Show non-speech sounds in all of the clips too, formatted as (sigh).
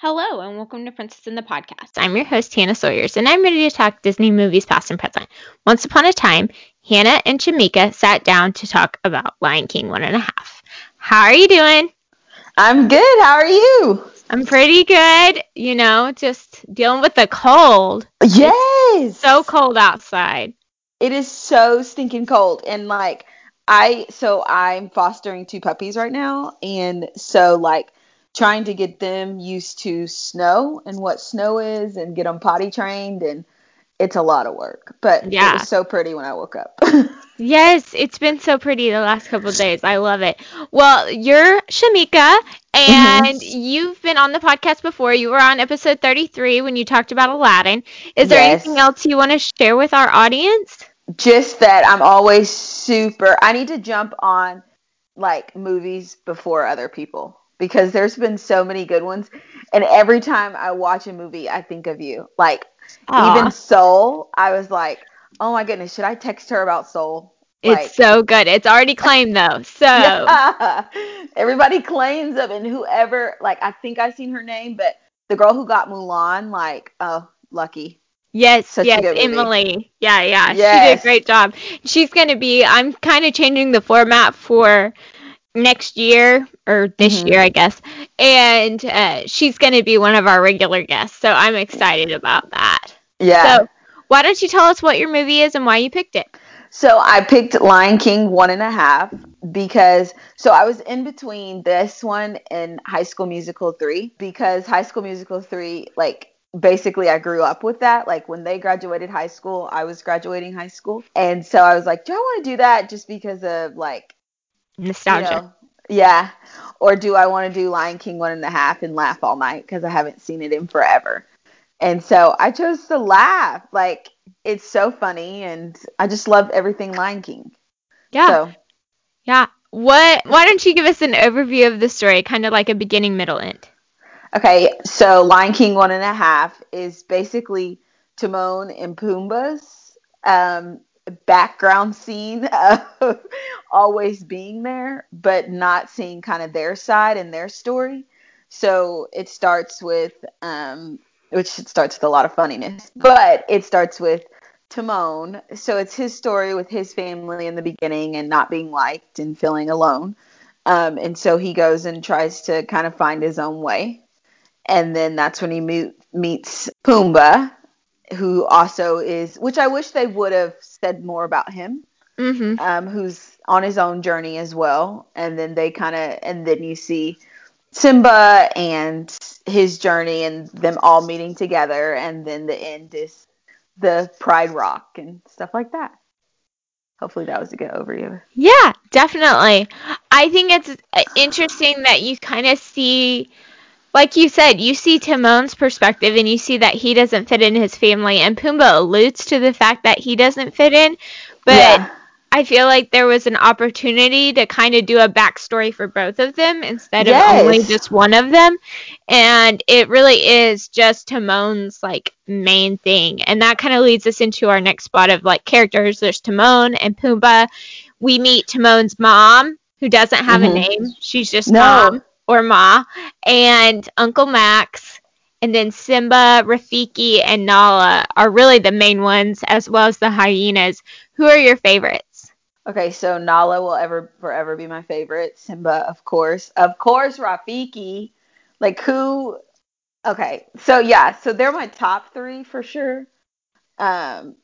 Hello, and welcome to Princess in the Podcast. I'm your host, Hannah Sawyers, and I'm ready to talk Disney movies past and present. Once upon a time, Hannah and Shamika sat down to talk about Lion King one and a half. How are you doing? I'm good. How are you? I'm pretty good. You know, just dealing with the cold. Yes. It's so cold outside. It is so stinking cold. And like, I, so I'm fostering two puppies right now. And so, like, trying to get them used to snow and what snow is and get them potty trained and it's a lot of work. But yeah. it was so pretty when i woke up. (laughs) Yes it's been so pretty the last couple days. I love it. Well you're shamika and mm-hmm. you've been on the podcast before. You were on episode 33 when you talked about aladdin. Is there yes. anything else you want to share with our audience? Just that i'm always super i need to jump on like movies before other people because there's been so many good ones. And every time I watch a movie, I think of you. Like Aww. even Soul, I was like, oh my goodness, should I text her about Soul? Like, it's so good. It's already claimed though. So (laughs) yeah. everybody claims them, and whoever like I think I've seen her name, but the girl who got Mulan, like, oh, lucky. Yes, Such yes, Emily. Yeah, yeah. Yes. She did a great job. She's gonna be I'm kinda changing the format for next year or this mm-hmm. year, I guess. And uh, she's going to be one of our regular guests. So I'm excited about that. Yeah. So why don't you tell us what your movie is and why you picked it? So I picked Lion King one and a half because so I was in between this one and High School Musical three because High School Musical three like basically I grew up with that. Like when they graduated high school, I was graduating high school. And so I was like, do I want to do that just because of like nostalgia. You know, yeah. Or do I want to do Lion King one and a half and laugh all night because I haven't seen it in forever? And so I chose to laugh. Like it's so funny, and I just love everything Lion King. Yeah. So. Yeah. What? Why don't you give us an overview of the story, kind of like a beginning, middle, end? Okay. So Lion King one and a half is basically Timon and Pumbaa's um, background scene (laughs) of always being there, but not seeing kind of their side and their story. So it starts with, um, which starts with a lot of funniness, but it starts with Timon. So it's his story with his family in the beginning and not being liked and feeling alone. Um, and so he goes and tries to kind of find his own way. And then that's when he meet, meets Pumbaa, who also is, which I wish they would have said more about him, mm-hmm. um, who's on his own journey as well. And then they kind of, and then you see Simba and his journey and them all meeting together. And then the end is the Pride Rock and stuff like that. Hopefully that was a good overview. Yeah, definitely. I think it's interesting that you kind of see like you said, you see Timon's perspective and you see that he doesn't fit in his family, and Pumbaa alludes to the fact that he doesn't fit in, but yeah. I feel like there was an opportunity to kind of do a backstory for both of them instead yes. of only just one of them. And it really is just Timon's like main thing. And that kind of leads us into our next spot of like characters. There's Timon and Pumbaa. We meet Timon's mom, who doesn't have mm-hmm. a name. She's just no. mom or Ma, and Uncle Max, and then Simba, Rafiki, and Nala are really the main ones, as well as the hyenas. Who are your favorites? Okay, so Nala will ever forever be my favorite. Simba, of course. Of course, Rafiki. Like who Okay, so yeah, so they're my top three for sure. Um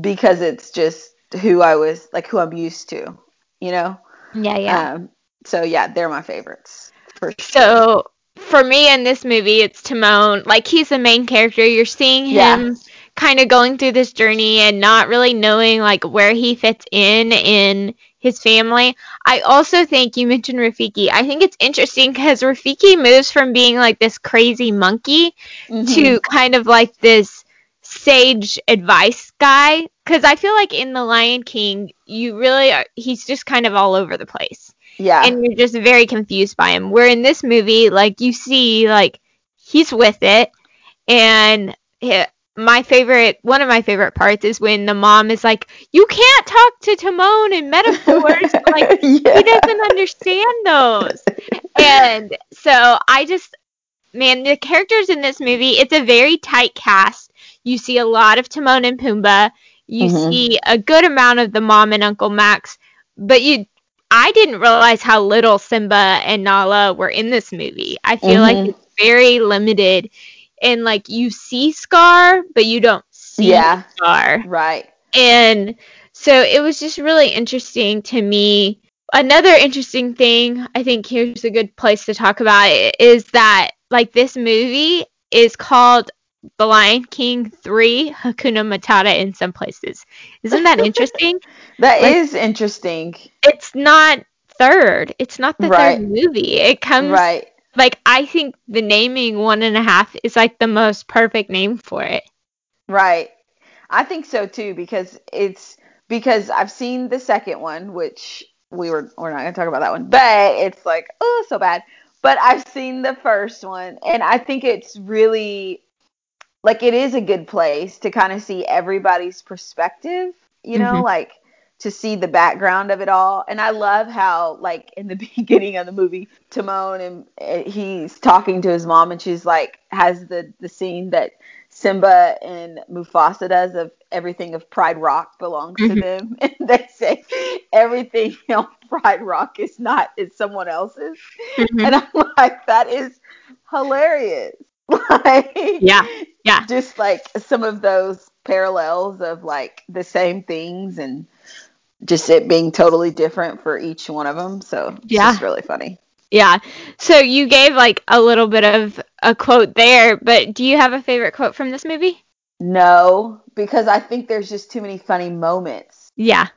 because it's just who I was like who I'm used to, you know? Yeah, yeah. Um so yeah, they're my favorites. For sure. So for me in this movie, it's Timon. Like he's the main character. You're seeing him yeah. kind of going through this journey and not really knowing like where he fits in in his family. I also think you mentioned Rafiki. I think it's interesting because Rafiki moves from being like this crazy monkey mm-hmm. to kind of like this sage advice guy. Because I feel like in The Lion King, you really are, he's just kind of all over the place. Yeah. And you're just very confused by him. Where in this movie, like you see, like he's with it, and he, my favorite, one of my favorite parts is when the mom is like, "You can't talk to Timon in metaphors. (laughs) like yeah. he doesn't understand those." And so I just, man, the characters in this movie, it's a very tight cast. You see a lot of Timon and Pumbaa. You Mhm. see a good amount of the mom and Uncle Max, but you I didn't realize how little Simba and Nala were in this movie. I feel like Mhm. it's very limited and like you see Scar, but you don't see Yeah. Scar. Right. And so it was just really interesting to me. Another interesting thing, I think here's a good place to talk about it, is that like this movie is called The Lion King 3 Hakuna Matata in some places. Isn't that interesting? (laughs) That Like- is interesting. it's not third. It's not the Right. third movie. It comes Right. like I think the naming one and a half is like the most perfect name for it. Right. I think so too because it's because I've seen the second one, which we were we're not gonna talk about that one, but it's like oh so bad. But I've seen the first one, and I think it's really like it is a good place to kind of see everybody's perspective. You know, Mhm. like to see the background of it all. And I love how like in the (laughs) beginning of the movie, Timon and uh, he's talking to his mom, and she's like has the the scene that Simba and Mufasa does of everything of Pride Rock belongs to Mhm. them, (laughs) and they say everything (laughs) on Pride Rock is not is someone else's, Mhm. and I'm like that is hilarious. (laughs) Like Yeah, yeah. just like some of those parallels of like the same things and just it being totally different for each one of them. So it's Yeah. just really funny. Yeah. So you gave like a little bit of a quote there, but do you have a favorite quote from this movie? No, because I think there's just too many funny moments. Yeah.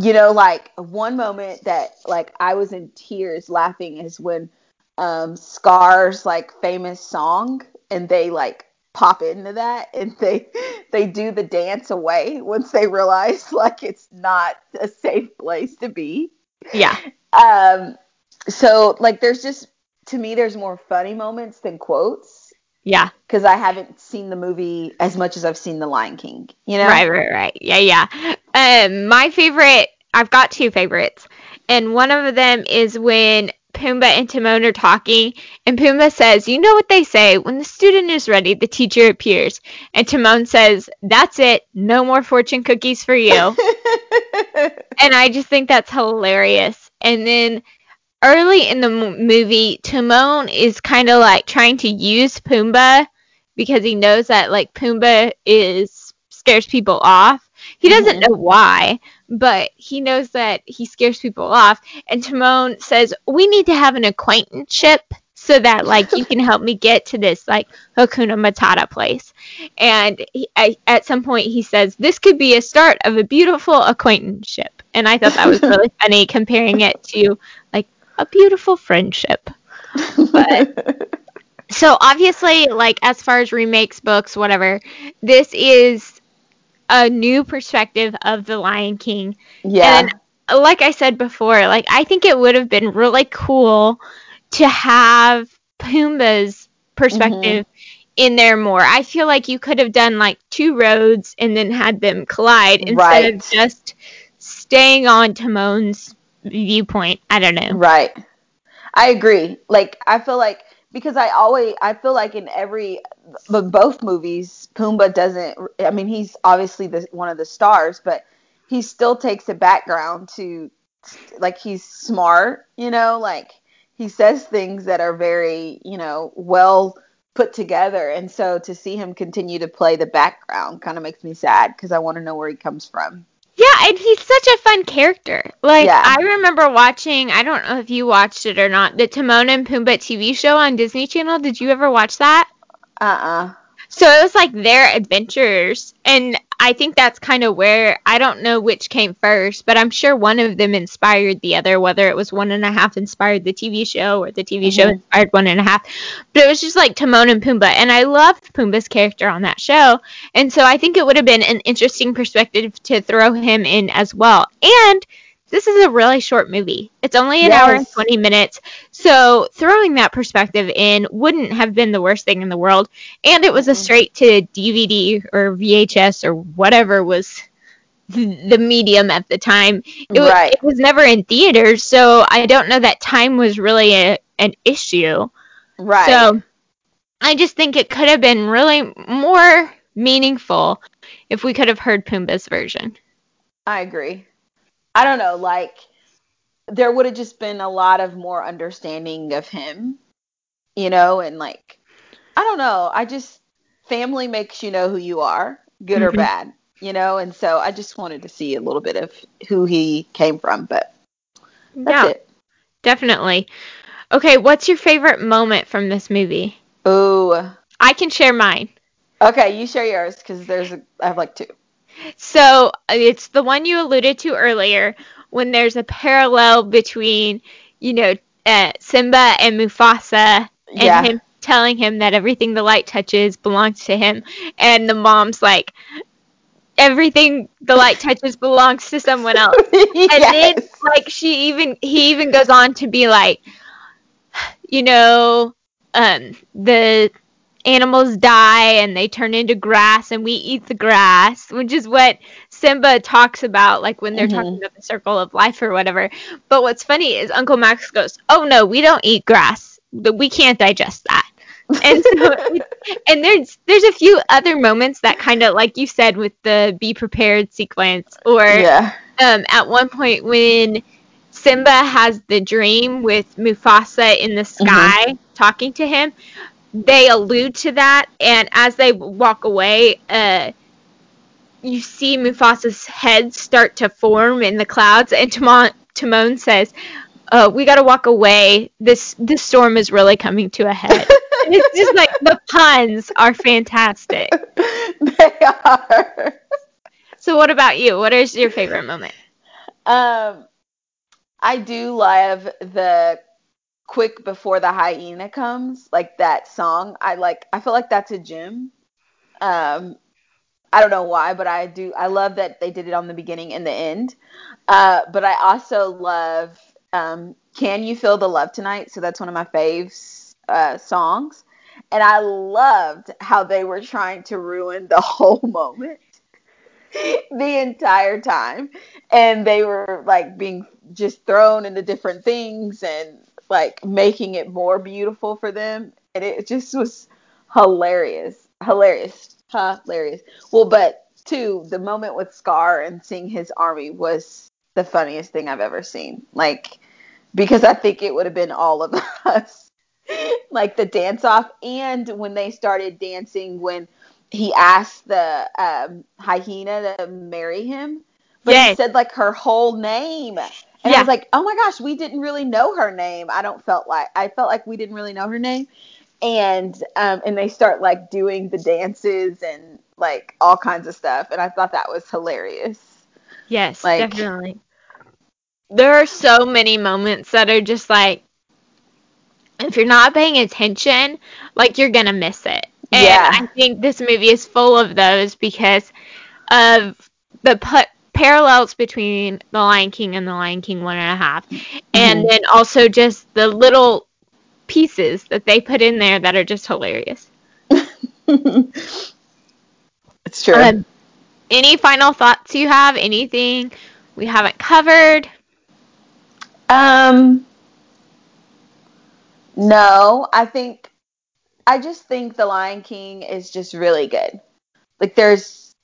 You know, like one moment that like I was in tears laughing is when um Scar's like famous song and they like pop into that (laughs) and they they do the dance away once they realize (laughs) like it's not a safe place to be. Yeah. Um, so like there's just to me there's more funny moments than quotes Yeah. because I haven't seen the movie as much as I've seen The Lion King. You know, Right, right, right. Yeah, yeah. Um, my favorite, I've got two favorites, and one of them is when Pumbaa and Timon are talking, and Pumbaa says, "You know what they say: when the student is ready, the teacher appears." And Timon says, "That's it. No more fortune cookies for you." (laughs) and I just think that's hilarious. And then early in the m- movie, Timon is kind of like trying to use Pumbaa because he knows that like Pumbaa is scares people off. He doesn't Mhm. know why, but he knows that he scares people off. And Timon says, "We need to have an acquaintanceship." So that like you can help me get to this like Hakuna Matata place, and he, I, at some point he says this could be a start of a beautiful acquaintanceship, and I thought that was really (laughs) funny comparing it to like a beautiful friendship. But (laughs) so obviously, like as far as remakes, books, whatever, this is a new perspective of the Lion King. yeah, And like I said before, like I think it would have been really cool to have Pumbaa's perspective mm-hmm. in there more. I feel like you could have done like two roads and then had them collide instead of just staying on Timon's viewpoint. I don't know. right. I agree. Like I feel like because I always I feel like in every but both movies Pumbaa doesn't I mean he's obviously the one of the stars but he still takes a background to like he's smart, you know, like he says things that are very, you know, well put together and so to see him continue to play the background kind of makes me sad cuz I want to know where he comes from. Yeah, and he's such a fun character. Like Yeah. I remember watching, I don't know if you watched it or not, the Timon and Pumbaa TV show on Disney Channel. Did you ever watch that? Uh-uh. So it was like their adventures, and I think that's kind of where I don't know which came first, but I'm sure one of them inspired the other. Whether it was one and a half inspired the TV show, or the TV show Mhm. inspired one and a half, but it was just like Timon and Pumbaa, and I loved Pumbaa's character on that show, and so I think it would have been an interesting perspective to throw him in as well. And this is a really short movie. It's only an hour and 20 minutes. So throwing that perspective in wouldn't have been the worst thing in the world. And it was a Mhm. straight to DVD or VHS or whatever was the medium at the time. It, Right. it was never in theaters, so I don't know that time was really a, an issue. Right. So I just think it could have been really more meaningful if we could have heard Pumbaa's version. I agree. I don't know, like there would have just been a lot of more understanding of him, you know, and like I don't know, I just family makes you know who you are, good mm-hmm. or bad, you know, and so I just wanted to see a little bit of who he came from, but that's yeah, it. Definitely. Okay, what's your favorite moment from this movie? Ooh. I can share mine. Okay, you share yours because there's a, I have like two. So it's the one you alluded to earlier when there's a parallel between, you know, uh, Simba and Mufasa and yeah. him telling him that everything the light touches belongs to him, and the mom's like, everything the light touches belongs to someone else. yes. (laughs) And then like she even he even goes on to be like, you know, um, the animals die and they turn into grass and we eat the grass, which is what Simba talks about, like when they're mm-hmm. talking about the circle of life or whatever. But what's funny is Uncle Max goes, "Oh no, we don't eat grass. We can't digest that." and so (laughs) and there's there's a few other moments that kind of like you said with the be prepared sequence or yeah. um at one point when Simba has the dream with Mufasa in the mm-hmm. sky mm-hmm. talking to him they allude to that and as they walk away uh you see Mufasa's head start to form in the clouds and Timon Timon says uh, we got to walk away. This this storm is really coming to a head. (laughs) it's just like the puns are fantastic. (laughs) they are. So what about you? What is your favorite moment? Um, I do love the quick before the hyena comes, like that song. I like. I feel like that's a gem. Um, I don't know why, but I do. I love that they did it on the beginning and the end. Uh, but I also love um, "Can You Feel the Love Tonight?" So that's one of my faves uh, songs, and I loved how they were trying to ruin the (laughs) whole moment (laughs) the entire time, and they were like being just thrown into different things and like making it more beautiful for them, and it just was hilarious, hilarious, hilarious. Well, but two, the moment with Scar and seeing his army was the funniest thing I've ever seen. Like, because I think it would have been all of (laughs) us. like the dance off and when they started dancing when he asked the um, hyena to marry him. But yes. he said like her whole name. And yeah. I was like, oh my gosh, we didn't really know her name. I don't felt like I felt like we didn't really know her name. And um and they start like doing the dances and like all kinds of stuff. And I thought that was hilarious. Yes, like, definitely there are so many moments that are just like if you're not paying attention, like you're gonna miss it. And yeah. I think this movie is full of those because of the put parallels between The Lion King and The Lion King one and a half, mm-hmm. and then also just the little pieces that they put in there that are just hilarious. (laughs) it's true. Um, any final thoughts you have? Anything we haven't covered? Um, no, I think I just think The Lion King is just really good. Like there's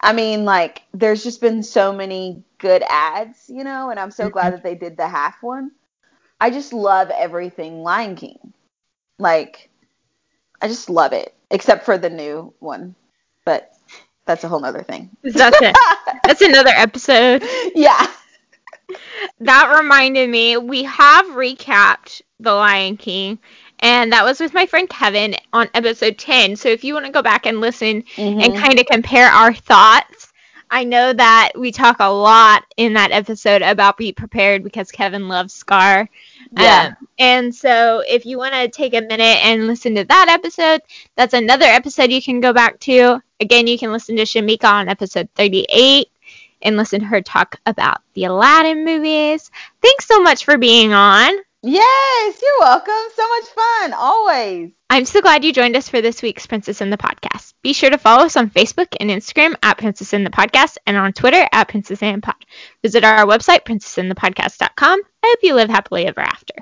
I mean like there's just been so many good ads, you know, and I'm so mm-hmm. glad that they did the half one. I just love everything Lion King. Like I just love it except for the new one. But that's a whole nother thing. That's it. (laughs) that's another episode. Yeah that reminded me, we have recapped The Lion King, and that was with my friend Kevin on episode 10. So if you want to go back and listen mm-hmm. and kind of compare our thoughts, I know that we talk a lot in that episode about be prepared because Kevin loves Scar. Yeah. Um, and so if you want to take a minute and listen to that episode, that's another episode you can go back to. Again, you can listen to Shamika on episode 38 and listen to her talk about the Aladdin movies. Thanks so much for being on. Yes, you're welcome. So much fun, always. I'm so glad you joined us for this week's Princess in the Podcast. Be sure to follow us on Facebook and Instagram at Princess in the Podcast and on Twitter at Princess and Pod. Visit our website, princessinthepodcast.com. I hope you live happily ever after.